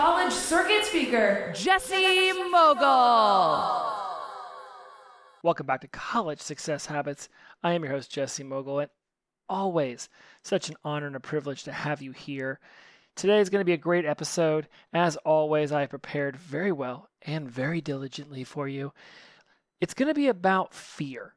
college circuit speaker, Jesse Mogle. Welcome back to College Success Habits. I am your host, Jesse Mogle, and always such an honor and a privilege to have you here. Today is going to be a great episode. As always, I prepared very well and very diligently for you. It's going to be about fear.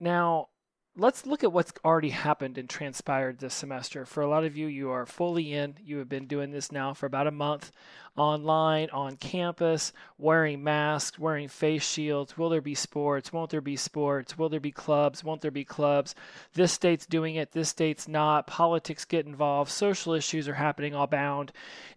Now, let's look at what's already happened and transpired this semester. For a lot of you, you are fully in. You have been doing this now for about a month online, on campus, wearing masks, wearing face shields. Will there be sports? Won't there be sports? Will there be clubs? Won't there be clubs? This state's doing it, this state's not. Politics get involved. Social issues are happening all bound.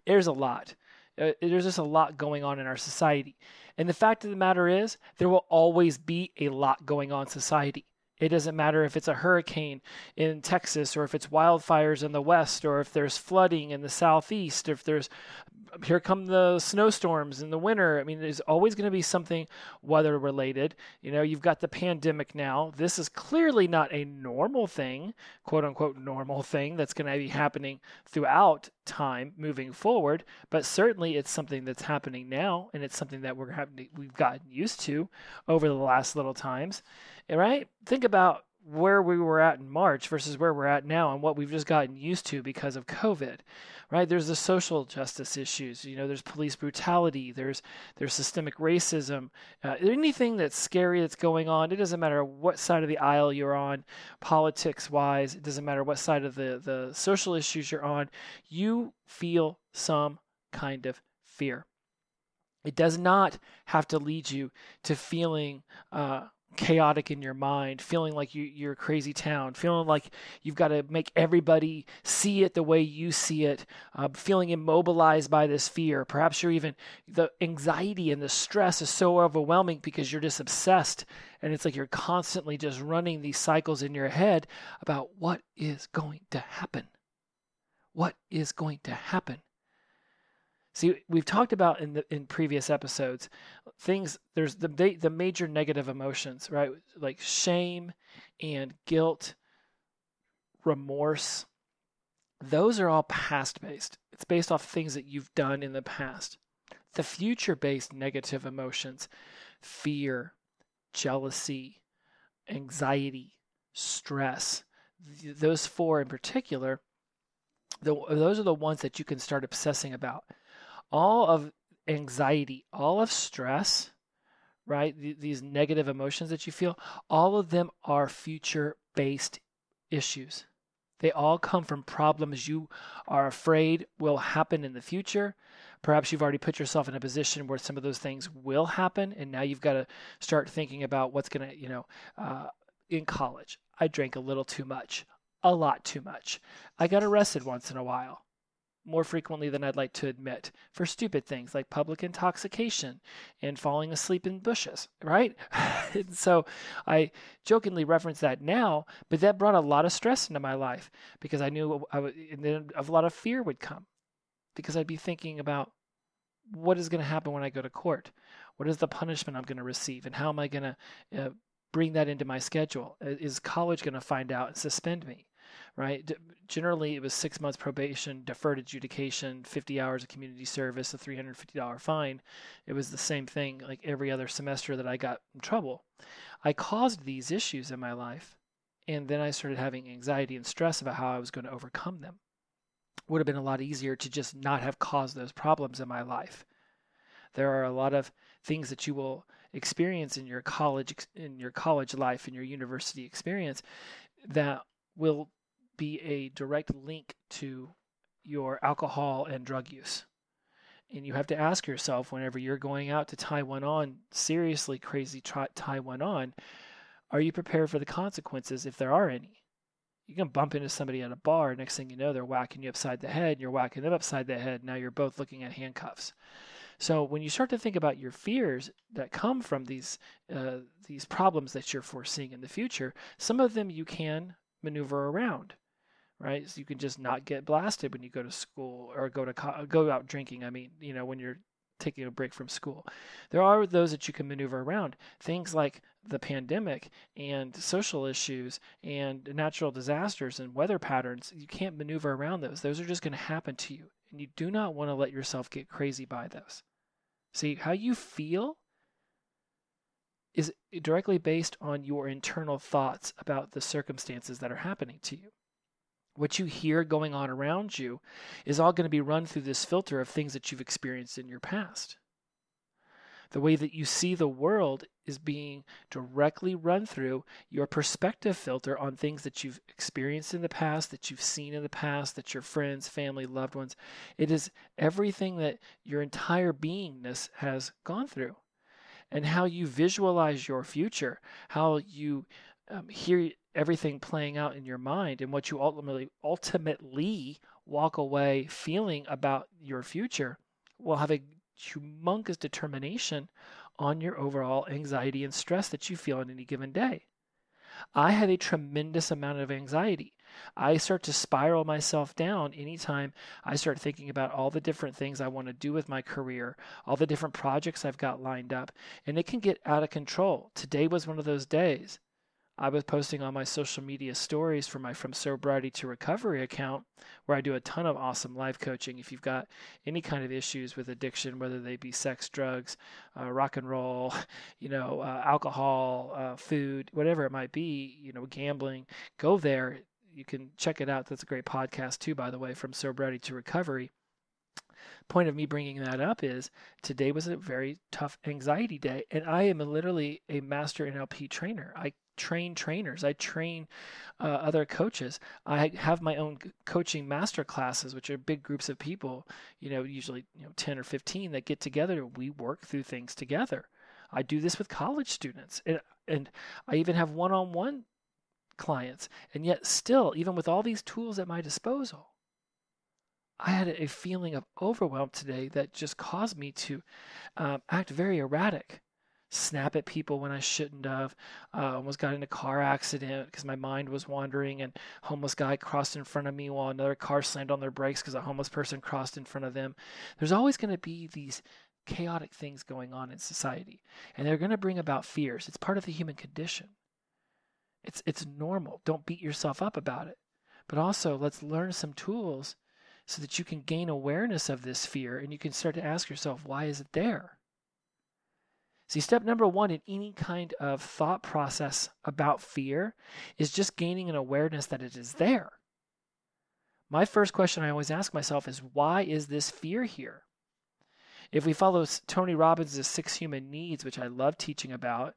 There's a lot. Uh, there's just a lot going on in our society. And the fact of the matter is, there will always be a lot going on in society. It doesn't matter if it's a hurricane in Texas or if it's wildfires in the west or if there's flooding in the southeast, if there's here come the snowstorms in the winter. I mean, there's always going to be something weather related. You know, you've got the pandemic now. This is clearly not a normal thing, quote unquote, normal thing that's going to be happening throughout time moving forward, but certainly it's something that's happening now and it's something that we're having we've gotten used to over the last little times. Right? Think about where we were at in March versus where we're at now and what we've just gotten used to because of COVID, right? There's the social justice issues. You know, there's police brutality. There's there's systemic racism. Uh, anything that's scary that's going on. It doesn't matter what side of the aisle you're on, politics wise. It doesn't matter what side of the the social issues you're on. You feel some kind of fear. It does not have to lead you to feeling. Uh, chaotic in your mind, feeling like you, you're a crazy town, feeling like you've got to make everybody see it the way you see it, uh, feeling immobilized by this fear. Perhaps you're even, the anxiety and the stress is so overwhelming because you're just obsessed. And it's like you're constantly just running these cycles in your head about what is going to happen. What is going to happen? See, we've talked about in the in previous episodes things. There's the the major negative emotions, right? Like shame and guilt, remorse. Those are all past based. It's based off things that you've done in the past. The future based negative emotions, fear, jealousy, anxiety, stress. Those four in particular, the, those are the ones that you can start obsessing about all of anxiety, all of stress, right? these negative emotions that you feel, all of them are future based issues. They all come from problems you are afraid will happen in the future. Perhaps you've already put yourself in a position where some of those things will happen, and now you've got to start thinking about what's going to, you know, uh, in college. I drank a little too much, a lot too much. I got arrested once in a while more frequently than I'd like to admit for stupid things like public intoxication and falling asleep in bushes, right? so I jokingly reference that now, but that brought a lot of stress into my life because I knew I would, and then a lot of fear would come because I'd be thinking about what is going to happen when I go to court? What is the punishment I'm going to receive? And how am I going to uh, bring that into my schedule? Is college going to find out and suspend me? Right? D- generally, it was six months probation, deferred adjudication, 50 hours of community service, a $350 fine. It was the same thing like every other semester that I got in trouble. I caused these issues in my life, and then I started having anxiety and stress about how I was going to overcome them. Would have been a lot easier to just not have caused those problems in my life. There are a lot of things that you will experience in your college in your college life in your university experience that will be a direct link to your alcohol and drug use. And you have to ask yourself whenever you're going out to tie one on, seriously crazy tie one on, are you prepared for the consequences if there are any? You can bump into somebody at a bar, next thing you know, they're whacking you upside the head, and you're whacking them upside the head. Now you're both looking at handcuffs. So when you start to think about your fears that come from these uh, these problems that you're foreseeing in the future, some of them you can maneuver around, right? So you can just not get blasted when you go to school or go to co- go out drinking. I mean, you know, when you're taking a break from school. There are those that you can maneuver around. Things like the pandemic and social issues and natural disasters and weather patterns, you can't maneuver around those. Those are just going to happen to you. And you do not want to let yourself get crazy by those. See, how you feel is directly based on your internal thoughts about the circumstances that are happening to you what you hear going on around you is all going to be run through this filter of things that you've experienced in your past. The way that you see the world is being directly run through your perspective filter on things that you've experienced in the past, that you've seen in the past, that your friends, family, loved ones. It is everything that your entire beingness has gone through. And how you visualize your future, how you um, hear everything playing out in your mind and what you ultimately ultimately walk away feeling about your future will have a humongous determination on your overall anxiety and stress that you feel on any given day. I have a tremendous amount of anxiety. I start to spiral myself down anytime I start thinking about all the different things I want to do with my career, all the different projects I've got lined up, and it can get out of control. Today was one of those days. I was posting on my social media stories for my From Sobriety to Recovery account, where I do a ton of awesome life coaching. If you've got any kind of issues with addiction, whether they be sex, drugs, uh, rock and roll, you know, uh, alcohol, uh, food, whatever it might be, you know, gambling, go there. You can check it out. That's a great podcast too, by the way, From Sobriety to Recovery point of me bringing that up is today was a very tough anxiety day and i am literally a master nlp trainer i train trainers. I train uh, other coaches. I have my own coaching master classes, which are big groups of people. You know, usually you know ten or fifteen that get together. We work through things together. I do this with college students, and and I even have one-on-one clients. And yet, still, even with all these tools at my disposal, I had a feeling of overwhelm today that just caused me to um, act very erratic snap at people when I shouldn't have. Uh, almost got in a car accident because my mind was wandering, and homeless guy crossed in front of me while another car slammed on their brakes because a homeless person crossed in front of them. There's always going to be these chaotic things going on in society, and they're going to bring about fears. It's part of the human condition. It's it's normal. Don't beat yourself up about it. But also, let's learn some tools so that you can gain awareness of this fear and you can start to ask yourself, why is it there? See, step number one in any kind of thought process about fear is just gaining an awareness that it is there. My first question I always ask myself is why is this fear here? If we follow Tony Robbins' six human needs, which I love teaching about,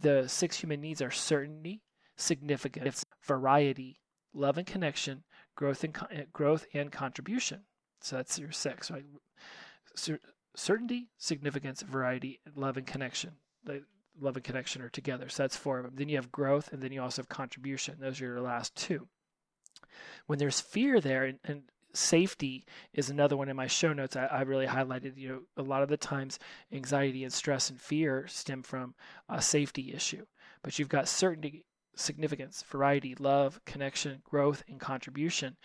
the six human needs are certainty, significance, variety, love and connection, growth and eh, growth and contribution. So that's your six, right? Certainty, significance, variety, love, and connection. The love and connection are together. So that's four of them. Then you have growth, and then you also have contribution. Those are your last two. When there's fear there, and, and safety is another one in my show notes. I, I, really highlighted, you know, a lot of the times anxiety and stress and fear stem from a safety issue. But you've got certainty, significance, variety, love, connection, growth, and contribution.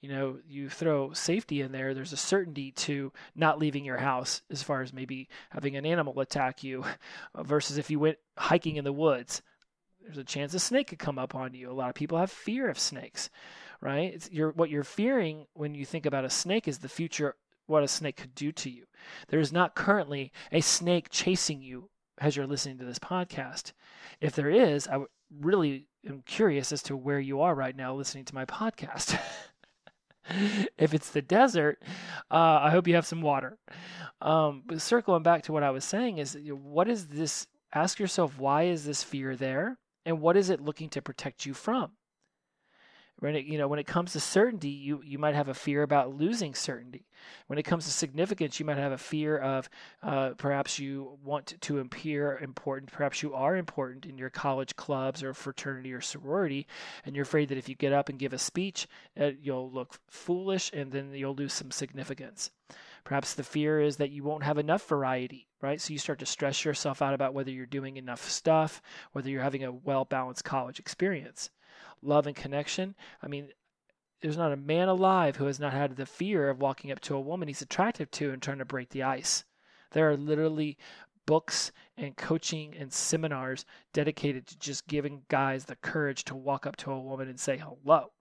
You know, you throw safety in there, there's a certainty to not leaving your house as far as maybe having an animal attack you versus if you went hiking in the woods. There's a chance a snake could come up on you. A lot of people have fear of snakes, right? It's what you're fearing when you think about a snake is the future, what a snake could do to you. There is not currently a snake chasing you as you're listening to this podcast. If there is, I would really am curious as to where you are right now listening to my podcast. if it's the desert, uh, I hope you have some water. Um, but circling back to what I was saying is, what is this? Ask yourself, why is this fear there, and what is it looking to protect you from? When it, you know, when it comes to certainty, you, you might have a fear about losing certainty. When it comes to significance, you might have a fear of uh, perhaps you want to appear important. Perhaps you are important in your college clubs or fraternity or sorority, and you're afraid that if you get up and give a speech, uh, you'll look foolish and then you'll lose some significance. Perhaps the fear is that you won't have enough variety, right? So you start to stress yourself out about whether you're doing enough stuff, whether you're having a well balanced college experience. Love and connection. I mean, there's not a man alive who has not had the fear of walking up to a woman he's attractive to and trying to break the ice. There are literally books and coaching and seminars dedicated to just giving guys the courage to walk up to a woman and say hello.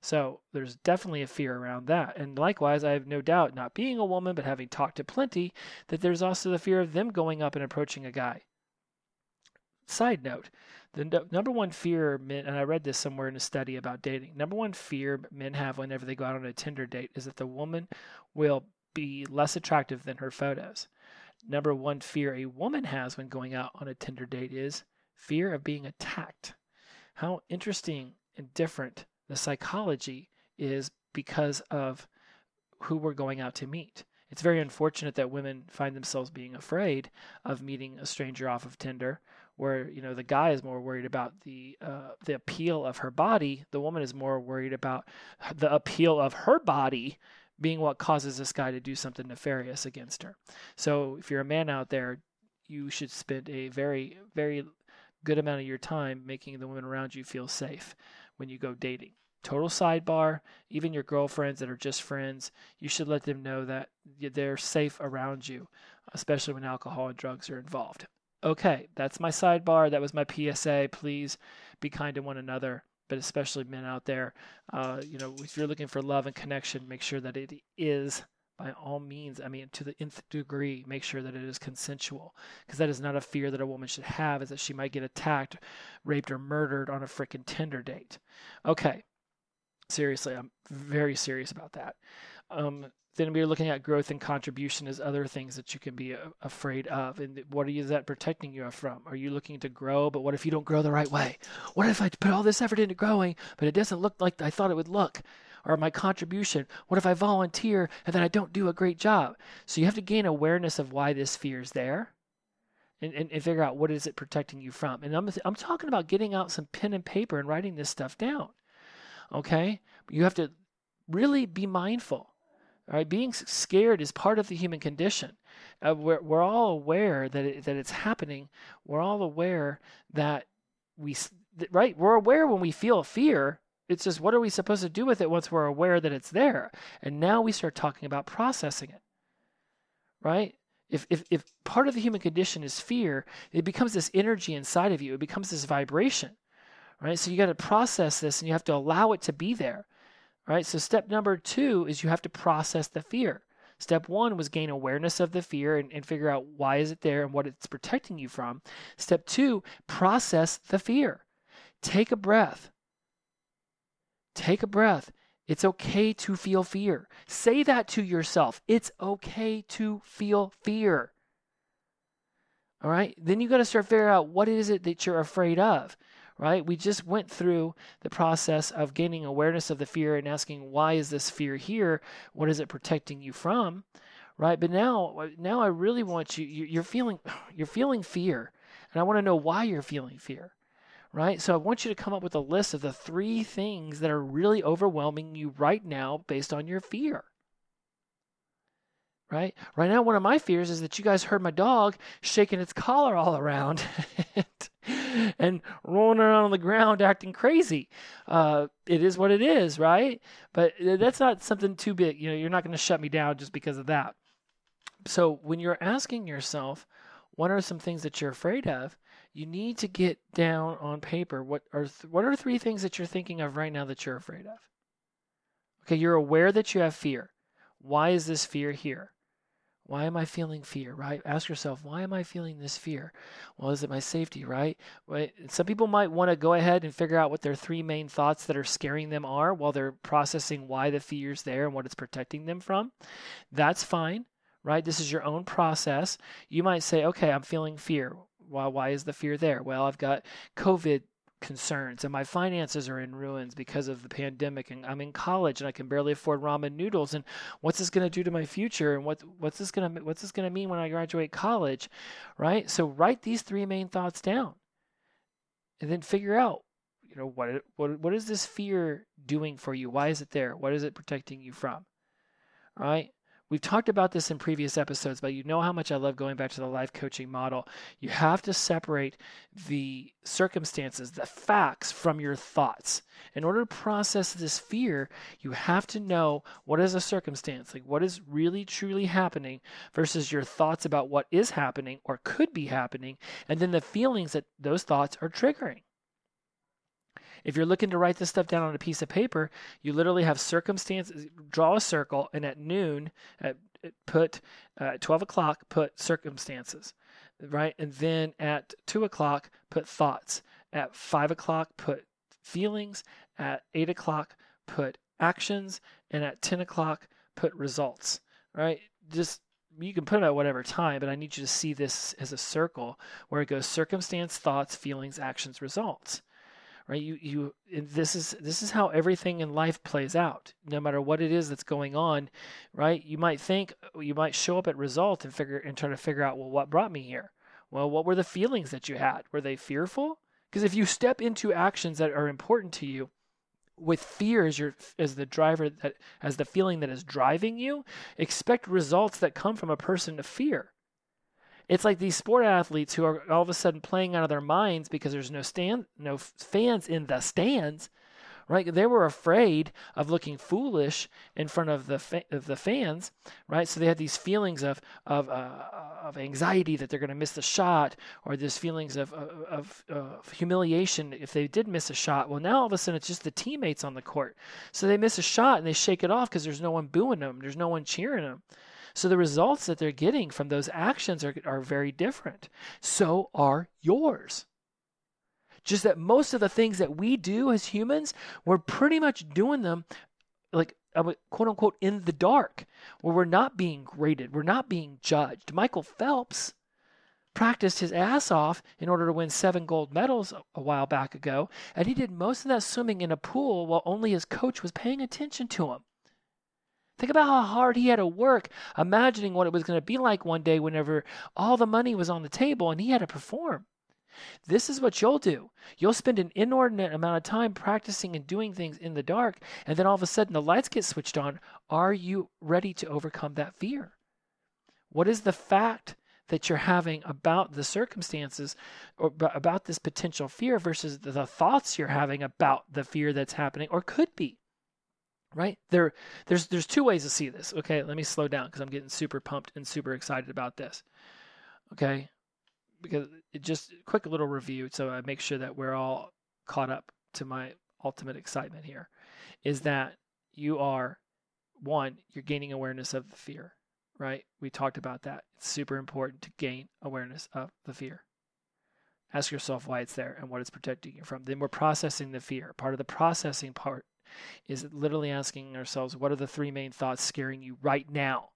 So there's definitely a fear around that. And likewise, I have no doubt, not being a woman, but having talked to plenty, that there's also the fear of them going up and approaching a guy. Side note, the number one fear men, and I read this somewhere in a study about dating, number one fear men have whenever they go out on a Tinder date is that the woman will be less attractive than her photos. Number one fear a woman has when going out on a Tinder date is fear of being attacked. How interesting and different the psychology is because of who we're going out to meet. It's very unfortunate that women find themselves being afraid of meeting a stranger off of Tinder, where you know the guy is more worried about the uh, the appeal of her body, the woman is more worried about the appeal of her body being what causes this guy to do something nefarious against her. So if you're a man out there, you should spend a very very good amount of your time making the women around you feel safe when you go dating. Total sidebar, even your girlfriends that are just friends, you should let them know that they're safe around you, especially when alcohol and drugs are involved. Okay, that's my sidebar. That was my PSA. Please be kind to one another, but especially men out there. Uh, you know, if you're looking for love and connection, make sure that it is by all means, I mean, to the nth degree, make sure that it is consensual. Because that is not a fear that a woman should have, is that she might get attacked, raped, or murdered on a freaking Tinder date. Okay. Seriously, I'm very serious about that. Um, then we're looking at growth and contribution as other things that you can be a- afraid of. And what is that protecting you from? Are you looking to grow, but what if you don't grow the right way? What if I put all this effort into growing, but it doesn't look like I thought it would look? Or my contribution? What if I volunteer and then I don't do a great job? So you have to gain awareness of why this fear is there. And, and, and figure out what is it protecting you from. And I'm, I'm talking about getting out some pen and paper and writing this stuff down. Okay? You have to really be mindful. All right, being scared is part of the human condition. Uh, we're, we're all aware that it, that it's happening. We're all aware that we right. We're aware when we feel fear. It's just what are we supposed to do with it once we're aware that it's there? And now we start talking about processing it. Right? If, if, if part of the human condition is fear, it becomes this energy inside of you. It becomes this vibration right? So you got to process this and you have to allow it to be there, right? So step number two is you have to process the fear. Step one was gain awareness of the fear and, and figure out why is it there and what it's protecting you from. Step two, process the fear. Take a breath. Take a breath. It's okay to feel fear. Say that to yourself. It's okay to feel fear. All right? Then you got to start figuring out what is it that you're afraid of right? We just went through the process of gaining awareness of the fear and asking, why is this fear here? What is it protecting you from? Right? But now, uh, now I really want you, you're feeling, you're feeling fear. And I want to know why you're feeling fear. Right? So I want you to come up with a list of the three things that are really overwhelming you right now based on your fear right? Right now, one of my fears is that you guys heard my dog shaking its collar all around and rolling around on the ground acting crazy. Uh, it is what it is, right? But that's not something too big. You know, you're not going to shut me down just because of that. So when you're asking yourself, what are some things that you're afraid of? You need to get down on paper. What are th- what are three things that you're thinking of right now that you're afraid of? Okay, you're aware that you have fear. Why is this fear here? Why am I feeling fear, right? Ask yourself, why am I feeling this fear? Well, is it my safety, right? right? Some people might want to go ahead and figure out what their three main thoughts that are scaring them are while they're processing why the fear is there and what it's protecting them from. That's fine, right? This is your own process. You might say, okay, I'm feeling fear. Why, why is the fear there? Well, I've got COVID concerns and my finances are in ruins because of the pandemic and I'm in college and I can barely afford ramen noodles and what's this going to do to my future and what what's this going to what's this going to mean when I graduate college right? So write these three main thoughts down and then figure out you know what what what is this fear doing for you? Why is it there? What is it protecting you from? Right We've talked about this in previous episodes, but you know how much I love going back to the life coaching model. You have to separate the circumstances, the facts from your thoughts. In order to process this fear, you have to know what is a circumstance, like what is really truly happening versus your thoughts about what is happening or could be happening, and then the feelings that those thoughts are triggering. If you're looking to write this stuff down on a piece of paper, you literally have circumstances, draw a circle, and at noon, at, put uh, 12 o'clock, put circumstances, right? And then at 2 o'clock, put thoughts. At 5 o'clock, put feelings. At 8 o'clock, put actions. And at 10 o'clock, put results, right? Just you can put them at whatever time, but I need you to see this as a circle where it goes circumstance, thoughts, feelings, actions, results right? You you this is this is how everything in life plays out. No matter what it is that's going on right? You might think uh, you might show up at result and figure and try to figure out well what brought me here? Well what were the feelings that you had? Were they fearful? Because if you step into actions that are important to you with fear as your as the driver that as the feeling that is driving you expect results that come from a person of fear it's like these sport athletes who are all of a sudden playing out of their minds because there's no stand, no fans in the stands, right? They were afraid of looking foolish in front of the fa- of the fans, right? So they had these feelings of of uh, of anxiety that they're going to miss the shot, or this feelings of of, of humiliation if they did miss a shot. Well, now all of a sudden it's just the teammates on the court, so they miss a shot and they shake it off because there's no one booing them, there's no one cheering them. So the results that they're getting from those actions are, are very different. So are yours. Just that most of the things that we do as humans, we're pretty much doing them like quote unquote in the dark, where we're not being graded, we're not being judged. Michael Phelps practiced his ass off in order to win seven gold medals a while back ago, and he did most of that swimming in a pool while only his coach was paying attention to him. Think about how hard he had to work imagining what it was going to be like one day whenever all the money was on the table and he had to perform. This is what you'll do. You'll spend an inordinate amount of time practicing and doing things in the dark, and then all of a sudden the lights get switched on. Are you ready to overcome that fear? What is the fact that you're having about the circumstances or about this potential fear versus the thoughts you're having about the fear that's happening or could be? Right? There there's there's two ways to see this. Okay let me slow down because i'm getting super pumped and super excited about this. Okay? Because it just quick little review so i make sure that we're all caught up to my ultimate excitement here is that you are one you're gaining awareness of the fear right? We talked about that. It's super important to gain awareness of the fear. Ask yourself why it's there and what it's protecting you from. Then we're processing the fear. Part of the processing part is literally asking ourselves, what are the three main thoughts scaring you right now?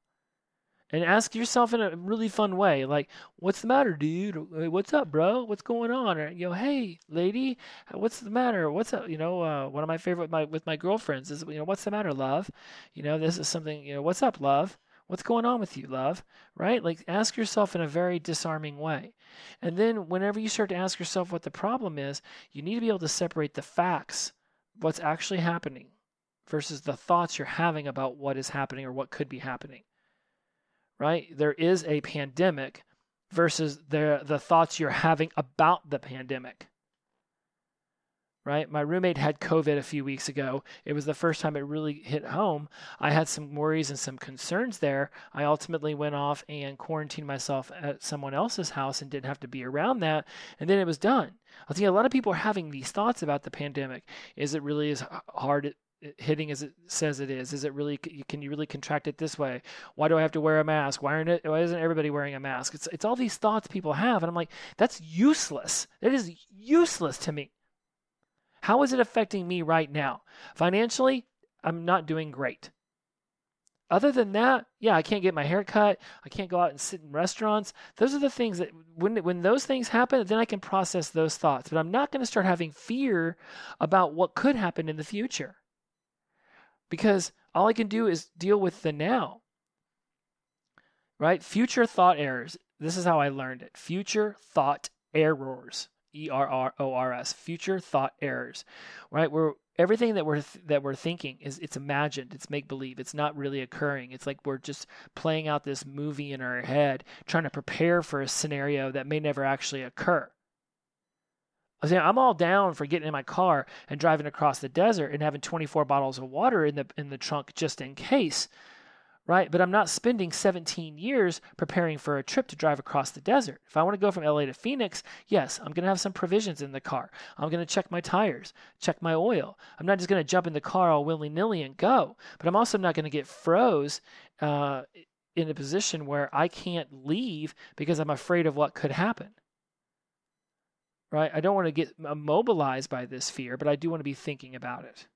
And ask yourself in a really fun way, like, what's the matter, dude? What's up, bro? What's going on? Or, you know, hey, lady, what's the matter? What's up? You know, uh, one of my favorite with my, with my girlfriends is, you know, what's the matter, love? You know, this is something, you know, what's up, love? What's going on with you, love? Right? Like, ask yourself in a very disarming way. And then, whenever you start to ask yourself what the problem is, you need to be able to separate the facts what's actually happening versus the thoughts you're having about what is happening or what could be happening. Right? There is a pandemic versus the the thoughts you're having about the pandemic. Right? My roommate had COVID a few weeks ago. It was the first time it really hit home. I had some worries and some concerns there. I ultimately went off and quarantined myself at someone else's house and didn't have to be around that. And then it was done. I think a lot of people are having these thoughts about the pandemic. Is it really as hard hitting as it says it is? Is it really? Can you really contract it this way? Why do I have to wear a mask? Why aren't it? Why isn't everybody wearing a mask? It's it's all these thoughts people have, and I'm like, that's useless. It is useless to me. How is it affecting me right now? Financially, I'm not doing great. Other than that, yeah, I can't get my hair cut. I can't go out and sit in restaurants. Those are the things that when when those things happen, then I can process those thoughts. But I'm not going to start having fear about what could happen in the future. Because all I can do is deal with the now. Right? Future thought errors. This is how I learned it. Future thought errors. E R R O R S, future thought errors, right? Where everything that we're th- that we're thinking is it's imagined it's make believe it's not really occurring. It's like we're just playing out this movie in our head trying to prepare for a scenario that may never actually occur. I I'm all down for getting in my car and driving across the desert and having 24 bottles of water in the in the trunk just in case right? But I'm not spending 17 years preparing for a trip to drive across the desert. If I want to go from LA to Phoenix, yes, I'm going to have some provisions in the car. I'm going to check my tires, check my oil. I'm not just going to jump in the car all willy nilly and go, but I'm also not going to get froze. Uh, in a position where I can't leave because I'm afraid of what could happen. Right? I don't want to get immobilized by this fear, but I do want to be thinking about it.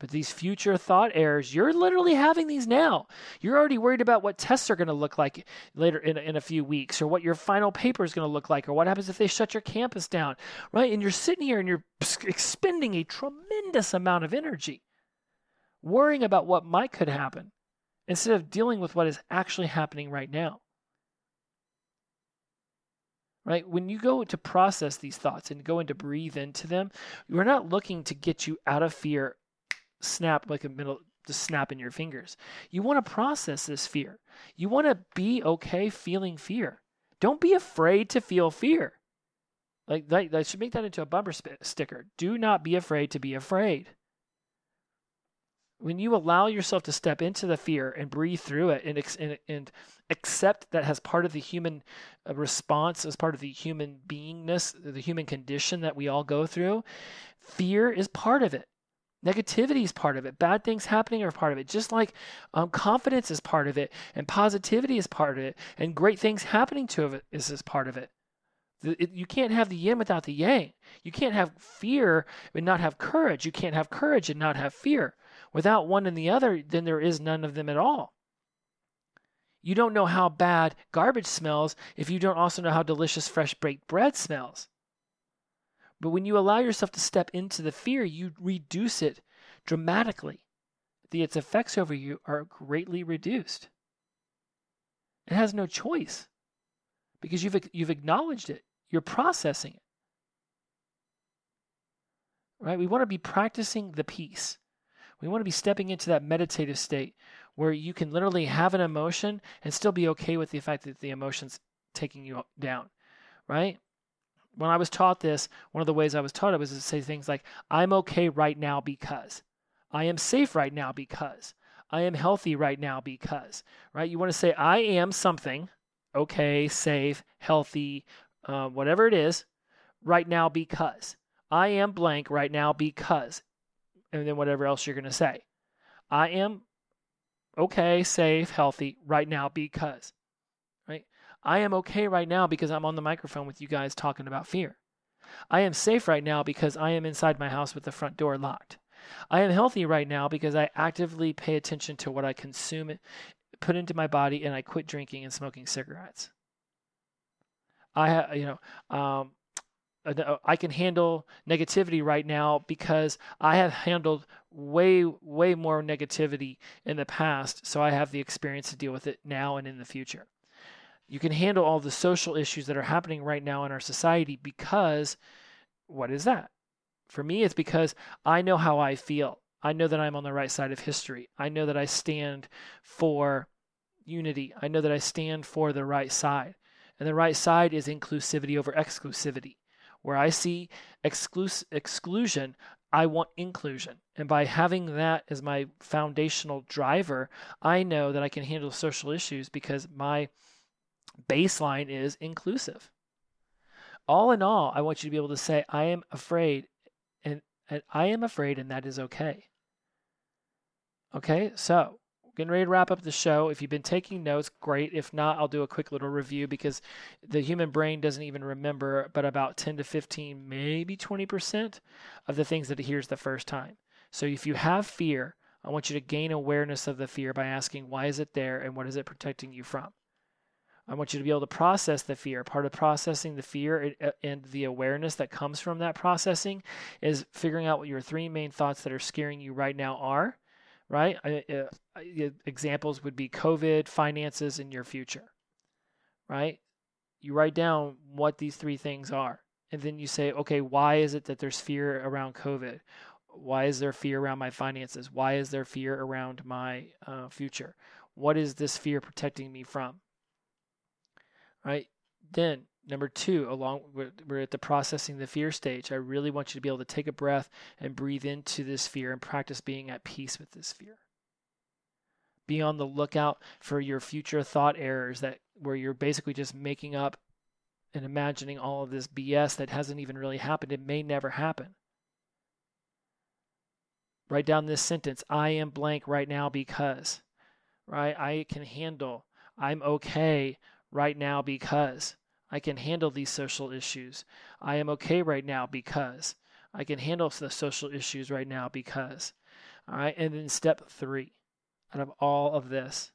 But these future thought errors, you're literally having these now. You're already worried about what tests are going to look like later in, in a few weeks, or what your final paper is going to look like, or what happens if they shut your campus down, right? And you're sitting here and you're expending a tremendous amount of energy worrying about what might could happen instead of dealing with what is actually happening right now. Right? When you go to process these thoughts and go into breathe into them, we're not looking to get you out of fear snap like a middle just snap in your fingers. You want to process this fear. You want to be okay feeling fear. Don't be afraid to feel fear. Like that, that should make that into a bumper sp- sticker. Do not be afraid to be afraid. When you allow yourself to step into the fear and breathe through it and, and, and accept that as part of the human uh, response, as part of the human beingness, the human condition that we all go through, fear is part of it. Negativity is part of it. Bad things happening are part of it. Just like um, confidence is part of it, and positivity is part of it, and great things happening to it is, is part of it. The, it. You can't have the yin without the yang. You can't have fear and not have courage. You can't have courage and not have fear. Without one and the other, then there is none of them at all. You don't know how bad garbage smells if you don't also know how delicious fresh baked bread smells. But when you allow yourself to step into the fear, you reduce it dramatically. The, its effects over you are greatly reduced. It has no choice because you've, you've acknowledged it, you're processing it. Right? We want to be practicing the peace. We want to be stepping into that meditative state where you can literally have an emotion and still be okay with the fact that the emotion's taking you down, right? When I was taught this, one of the ways I was taught it was to say things like, I'm okay right now because. I am safe right now because. I am healthy right now because. Right? You want to say, I am something, okay, safe, healthy, uh, whatever it is, right now because. I am blank right now because. And then whatever else you're going to say. I am okay, safe, healthy right now because. I am okay right now because I'm on the microphone with you guys talking about fear. I am safe right now because I am inside my house with the front door locked. I am healthy right now because I actively pay attention to what I consume, put into my body, and I quit drinking and smoking cigarettes. I you know, um, I can handle negativity right now because I have handled way, way more negativity in the past. So I have the experience to deal with it now and in the future you can handle all the social issues that are happening right now in our society because what is that? For me, it's because I know how I feel. I know that I'm on the right side of history. I know that I stand for unity. I know that I stand for the right side. And the right side is inclusivity over exclusivity. Where I see exclus- exclusion, I want inclusion. And by having that as my foundational driver, I know that I can handle social issues because my baseline is inclusive. All in all, I want you to be able to say, I am afraid, and, and I am afraid, and that is okay. Okay, so getting ready to wrap up the show. If you've been taking notes, great. If not, I'll do a quick little review because the human brain doesn't even remember but about 10 to 15, maybe 20% of the things that it hears the first time. So if you have fear, I want you to gain awareness of the fear by asking, why is it there and what is it protecting you from? I want you to be able to process the fear. Part of processing the fear uh, and the awareness that comes from that processing is figuring out what your three main thoughts that are scaring you right now are, right? Uh, examples would be COVID, finances, and your future, right? You write down what these three things are. And then you say, okay, why is it that there's fear around COVID? Why is there fear around my finances? Why is there fear around my uh, future? What is this fear protecting me from? Right? Then, number two, along we're at the processing the fear stage. I really want you to be able to take a breath and breathe into this fear and practice being at peace with this fear. Be on the lookout for your future thought errors that where you're basically just making up and imagining all of this BS that hasn't even really happened. It may never happen. Write down this sentence I am blank right now because, right? I can handle, I'm okay right now because I can handle these social issues. I am okay right now because I can handle the social issues right now because. All right. And then step three out of all of this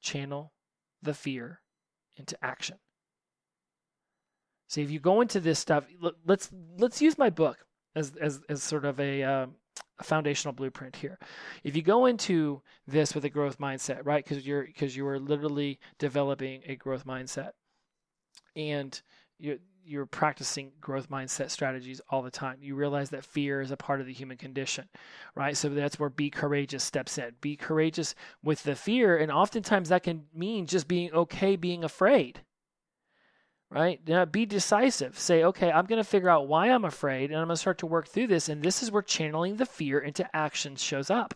channel the fear into action. See, if you go into this stuff, let's let's use my book as as, as sort of a, uh, a foundational blueprint here. If you go into this with a growth mindset, right? Because you're because you are literally developing a growth mindset, and you're you're practicing growth mindset strategies all the time. You realize that fear is a part of the human condition, right? So that's where be courageous steps in. Be courageous with the fear, and oftentimes that can mean just being okay being afraid. Right? Now be decisive. Say, okay, I'm going to figure out why I'm afraid and I'm going to start to work through this. And this is where channeling the fear into action shows up.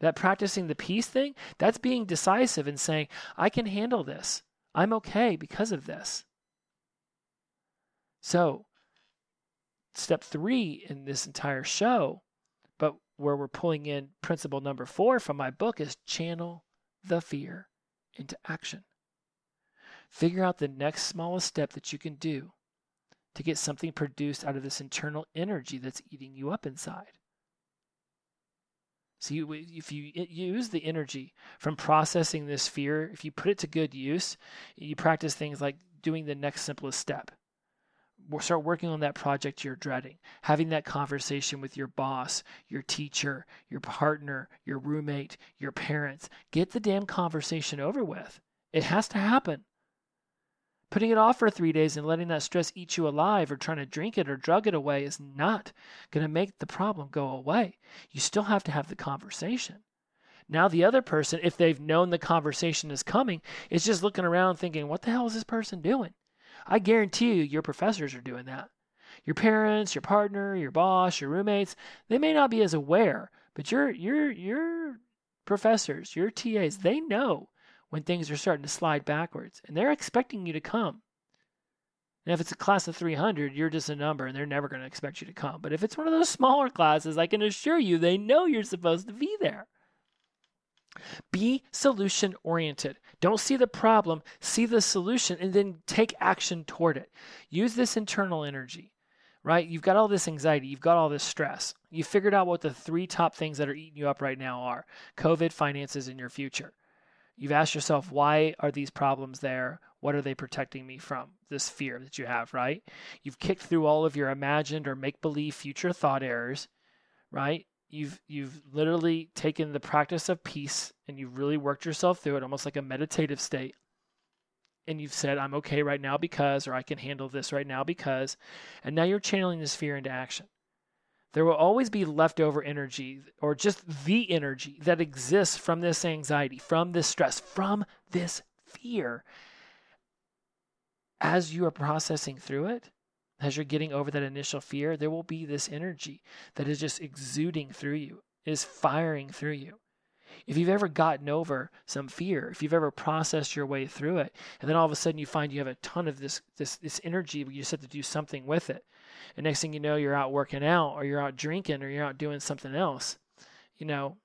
That practicing the peace thing, that's being decisive and saying, I can handle this. I'm okay because of this. So, step three in this entire show, but where we're pulling in principle number four from my book, is channel the fear into action. Figure out the next smallest step that you can do to get something produced out of this internal energy that's eating you up inside. So, if you use the energy from processing this fear, if you put it to good use, you practice things like doing the next simplest step start working on that project you're dreading, having that conversation with your boss, your teacher, your partner, your roommate, your parents. Get the damn conversation over with. It has to happen. Putting it off for three days and letting that stress eat you alive or trying to drink it or drug it away is not going to make the problem go away. You still have to have the conversation. Now, the other person, if they've known the conversation is coming, is just looking around thinking, what the hell is this person doing? I guarantee you, your professors are doing that. Your parents, your partner, your boss, your roommates, they may not be as aware, but your your your professors, your TAs, they know when things are starting to slide backwards, and they're expecting you to come. And if it's a class of 300, you're just a number, and they're never going to expect you to come. But if it's one of those smaller classes, I can assure you they know you're supposed to be there. Be solution oriented. Don't see the problem, see the solution, and then take action toward it. Use this internal energy, right? You've got all this anxiety, you've got all this stress. You figured out what the three top things that are eating you up right now are COVID, finances, and your future. You've asked yourself, why are these problems there? What are they protecting me from? This fear that you have, right? You've kicked through all of your imagined or make believe future thought errors, right? you've you've literally taken the practice of peace and you've really worked yourself through it almost like a meditative state and you've said i'm okay right now because or i can handle this right now because and now you're channeling this fear into action there will always be leftover energy or just the energy that exists from this anxiety from this stress from this fear as you are processing through it as you're getting over that initial fear, there will be this energy that is just exuding through you, is firing through you. If you've ever gotten over some fear, if you've ever processed your way through it, and then all of a sudden you find you have a ton of this this this energy, but you just have to do something with it. And next thing you know, you're out working out, or you're out drinking, or you're out doing something else. You know,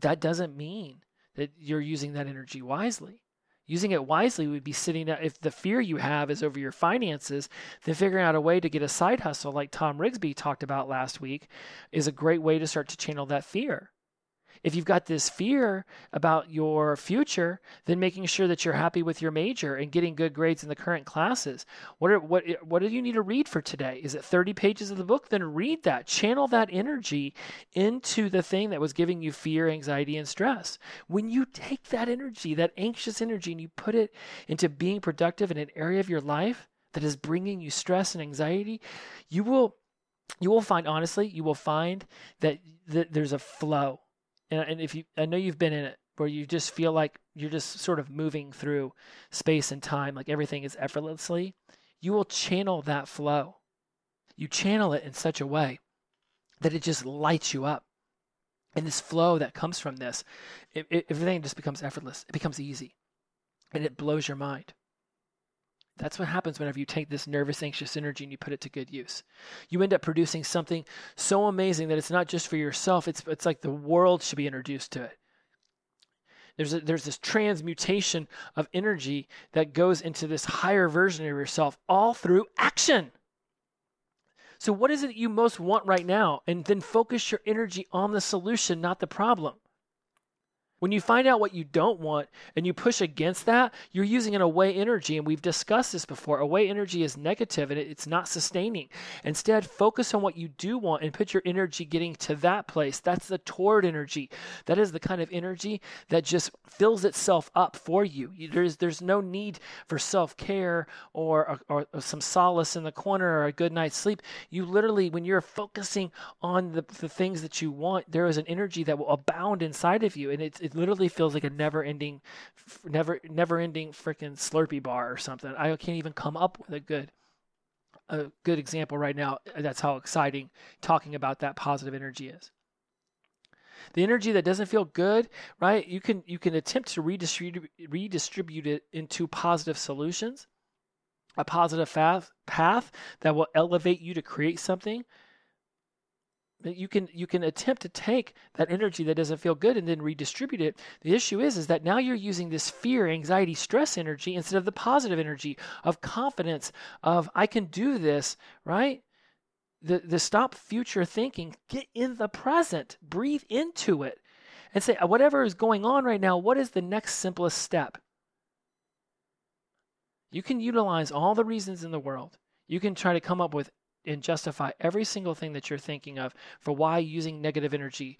that doesn't mean that you're using that energy wisely. Using it wisely would be sitting down. If the fear you have is over your finances, then figuring out a way to get a side hustle, like Tom Rigsby talked about last week, is a great way to start to channel that fear. If you've got this fear about your future, then making sure that you're happy with your major and getting good grades in the current classes. What are, what what do you need to read for today? Is it 30 pages of the book? Then read that. Channel that energy into the thing that was giving you fear, anxiety, and stress. When you take that energy, that anxious energy, and you put it into being productive in an area of your life that is bringing you stress and anxiety, you will you will find honestly, you will find that, that there's a flow. And, if you I know you've been in it where you just feel like you're just sort of moving through space and time, like everything is effortlessly, you will channel that flow. You channel it in such a way that it just lights you up. And this flow that comes from this, it, it, everything just becomes effortless. It becomes easy. And it blows your mind. That's what happens whenever you take this nervous, anxious energy and you put it to good use. You end up producing something so amazing that it's not just for yourself, it's, it's like the world should be introduced to it. There's, a, there's this transmutation of energy that goes into this higher version of yourself all through action. So, what is it you most want right now? And then focus your energy on the solution, not the problem. When you find out what you don't want and you push against that, you're using an away energy. And we've discussed this before. Away energy is negative and it's not sustaining. Instead, focus on what you do want and put your energy getting to that place. That's the toward energy. That is the kind of energy that just fills itself up for you. There's, there's no need for self care or, or, or, some solace in the corner or a good night's sleep. You literally, when you're focusing on the, the things that you want, there is an energy that will abound inside of you. And it's, it literally feels like a never ending, never never ending freaking Slurpee bar or something. I can't even come up with a good a good example right now. That's how exciting talking about that positive energy is. The energy that doesn't feel good, right? You can you can attempt to redistribute redistribute it into positive solutions, a positive path path that will elevate you to create something you can you can attempt to take that energy that doesn't feel good and then redistribute it. The issue is is that now you're using this fear anxiety stress energy instead of the positive energy of confidence of i can do this right? The the stop future thinking get in the present breathe into it and say whatever is going on right now what is the next simplest step? You can utilize all the reasons in the world. You can try to come up with and justify every single thing that you're thinking of for why using negative energy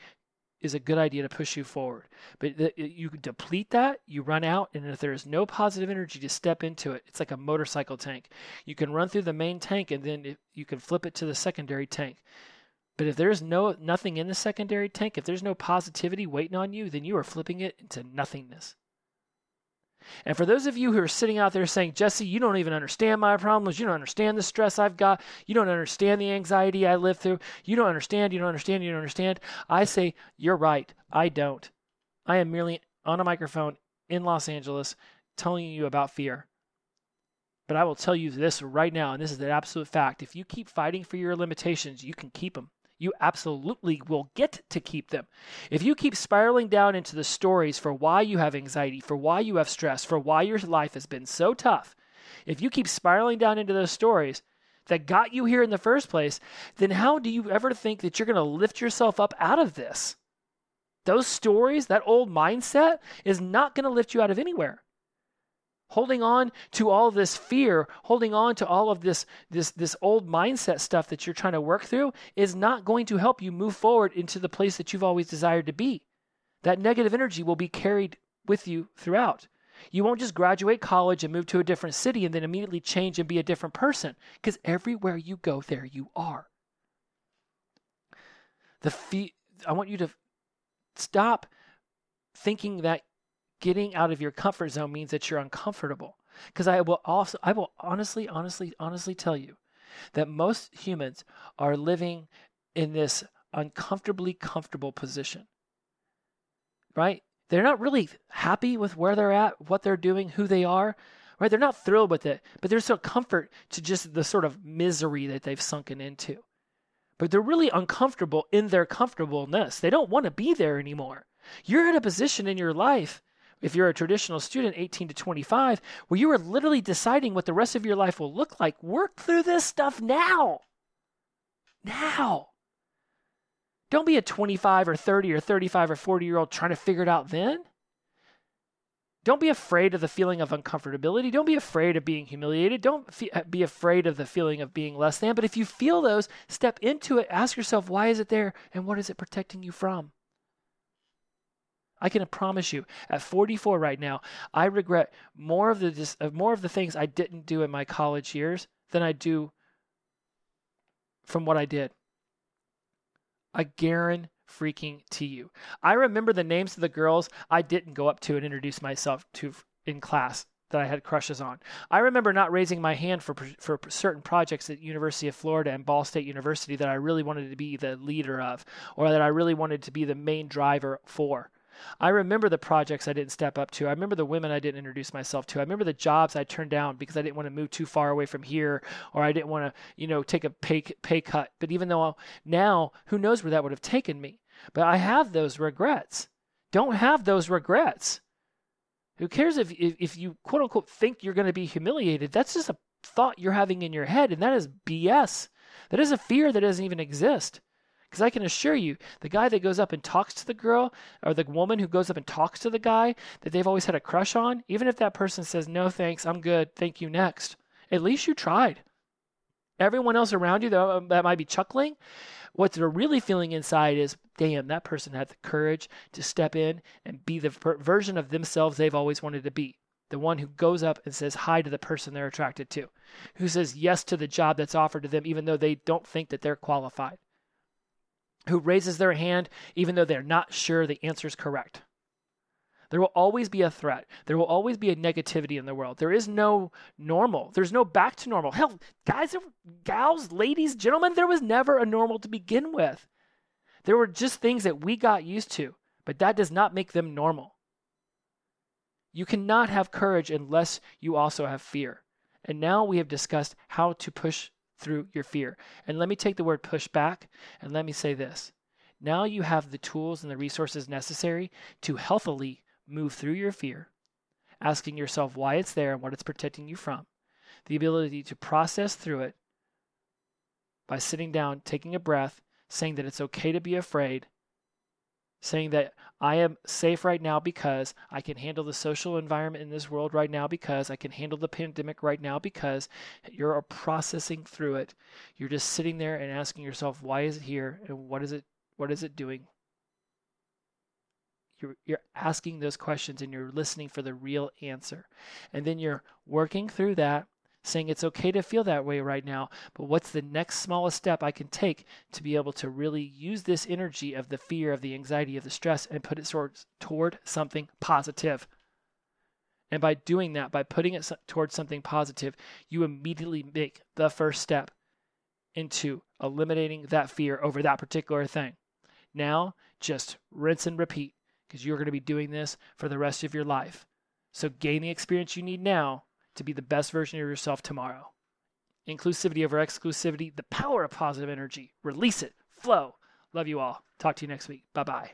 is a good idea to push you forward. But you deplete that, you run out, and if there is no positive energy to step into it, it's like a motorcycle tank. You can run through the main tank and then you can flip it to the secondary tank. But if there's no nothing in the secondary tank, if there's no positivity waiting on you, then you are flipping it into nothingness. And for those of you who are sitting out there saying, Jesse, you don't even understand my problems. You don't understand the stress I've got. You don't understand the anxiety I live through. You don't understand. You don't understand. You don't understand. I say, you're right. I don't. I am merely on a microphone in Los Angeles telling you about fear. But I will tell you this right now, and this is an absolute fact. If you keep fighting for your limitations, you can keep them you absolutely will get to keep them. If you keep spiraling down into the stories for why you have anxiety, for why you have stress, for why your life has been so tough, if you keep spiraling down into those stories that got you here in the first place, then how do you ever think that you're going to lift yourself up out of this? Those stories, that old mindset, is not going to lift you out of anywhere holding on to all this fear holding on to all of this this this old mindset stuff that you're trying to work through is not going to help you move forward into the place that you've always desired to be. That negative energy will be carried with you throughout. You won't just graduate college and move to a different city and then immediately change and be a different person because everywhere you go there you are. The fe- i want you to stop thinking that getting out of your comfort zone means that you're uncomfortable. Because I will also, I will honestly, honestly, honestly tell you that most humans are living in this uncomfortably comfortable position. Right? They're not really happy with where they're at, what they're doing, who they are. Right? They're not thrilled with it, but there's some comfort to just the sort of misery that they've sunken into. But they're really uncomfortable in their comfortableness. They don't want to be there anymore. You're in a position in your life if you're a traditional student, 18 to 25, where you are literally deciding what the rest of your life will look like, work through this stuff now. Now. Don't be a 25 or 30 or 35 or 40 year old trying to figure it out then. Don't be afraid of the feeling of uncomfortability. Don't be afraid of being humiliated. Don't uh, be afraid of the feeling of being less than. But if you feel those, step into it. Ask yourself, why is it there? And what is it protecting you from? I can promise you, at 44 right now, I regret more of the more of the things I didn't do in my college years than I do from what I did I guarantee freaking to you. I remember the names of the girls I didn't go up to and introduce myself to in class that I had crushes on. I remember not raising my hand for for certain projects at University of Florida and Ball State University that I really wanted to be the leader of or that I really wanted to be the main driver for. I remember the projects I didn't step up to. I remember the women I didn't introduce myself to. I remember the jobs I turned down because I didn't want to move too far away from here or I didn't want to, you know, take a pay pay cut. But even though now who knows where that would have taken me. But I have those regrets. Don't have those regrets. Who cares if, if, if you quote unquote think you're going to be humiliated? That's just a thought you're having in your head, and that is BS. That is a fear that doesn't even exist. Because I can assure you, the guy that goes up and talks to the girl, or the woman who goes up and talks to the guy that they've always had a crush on, even if that person says, no thanks, I'm good, thank you, next, at least you tried. Everyone else around you that, uh, that might be chuckling, what they're really feeling inside is, damn, that person had the courage to step in and be the per- version of themselves they've always wanted to be. The one who goes up and says hi to the person they're attracted to, who says yes to the job that's offered to them, even though they don't think that they're qualified, who raises their hand even though they're not sure the answer is correct. There will always be a threat. There will always be a negativity in the world. There is no normal. There's no back to normal. Hell, guys, gals, ladies, gentlemen, there was never a normal to begin with. There were just things that we got used to, but that does not make them normal. You cannot have courage unless you also have fear. And now we have discussed how to push through your fear. And let me take the word push back and let me say this. Now you have the tools and the resources necessary to healthily move through your fear, asking yourself why it's there and what it's protecting you from, the ability to process through it by sitting down, taking a breath, saying that it's okay to be afraid, saying that I am safe right now because I can handle the social environment in this world right now because I can handle the pandemic right now because you're processing through it. You're just sitting there and asking yourself why is it here and what is it what is it doing you're, you're asking those questions and you're listening for the real answer. And then you're working through that, saying it's okay to feel that way right now, but what's the next smallest step I can take to be able to really use this energy of the fear, of the anxiety, of the stress, and put it towards, toward something positive? And by doing that, by putting it towards something positive, you immediately make the first step into eliminating that fear over that particular thing. Now, just rinse and repeat because you're going to be doing this for the rest of your life. So gain the experience you need now to be the best version of yourself tomorrow. Inclusivity over exclusivity, the power of positive energy. Release it. Flow. Love you all. Talk to you next week. Bye bye.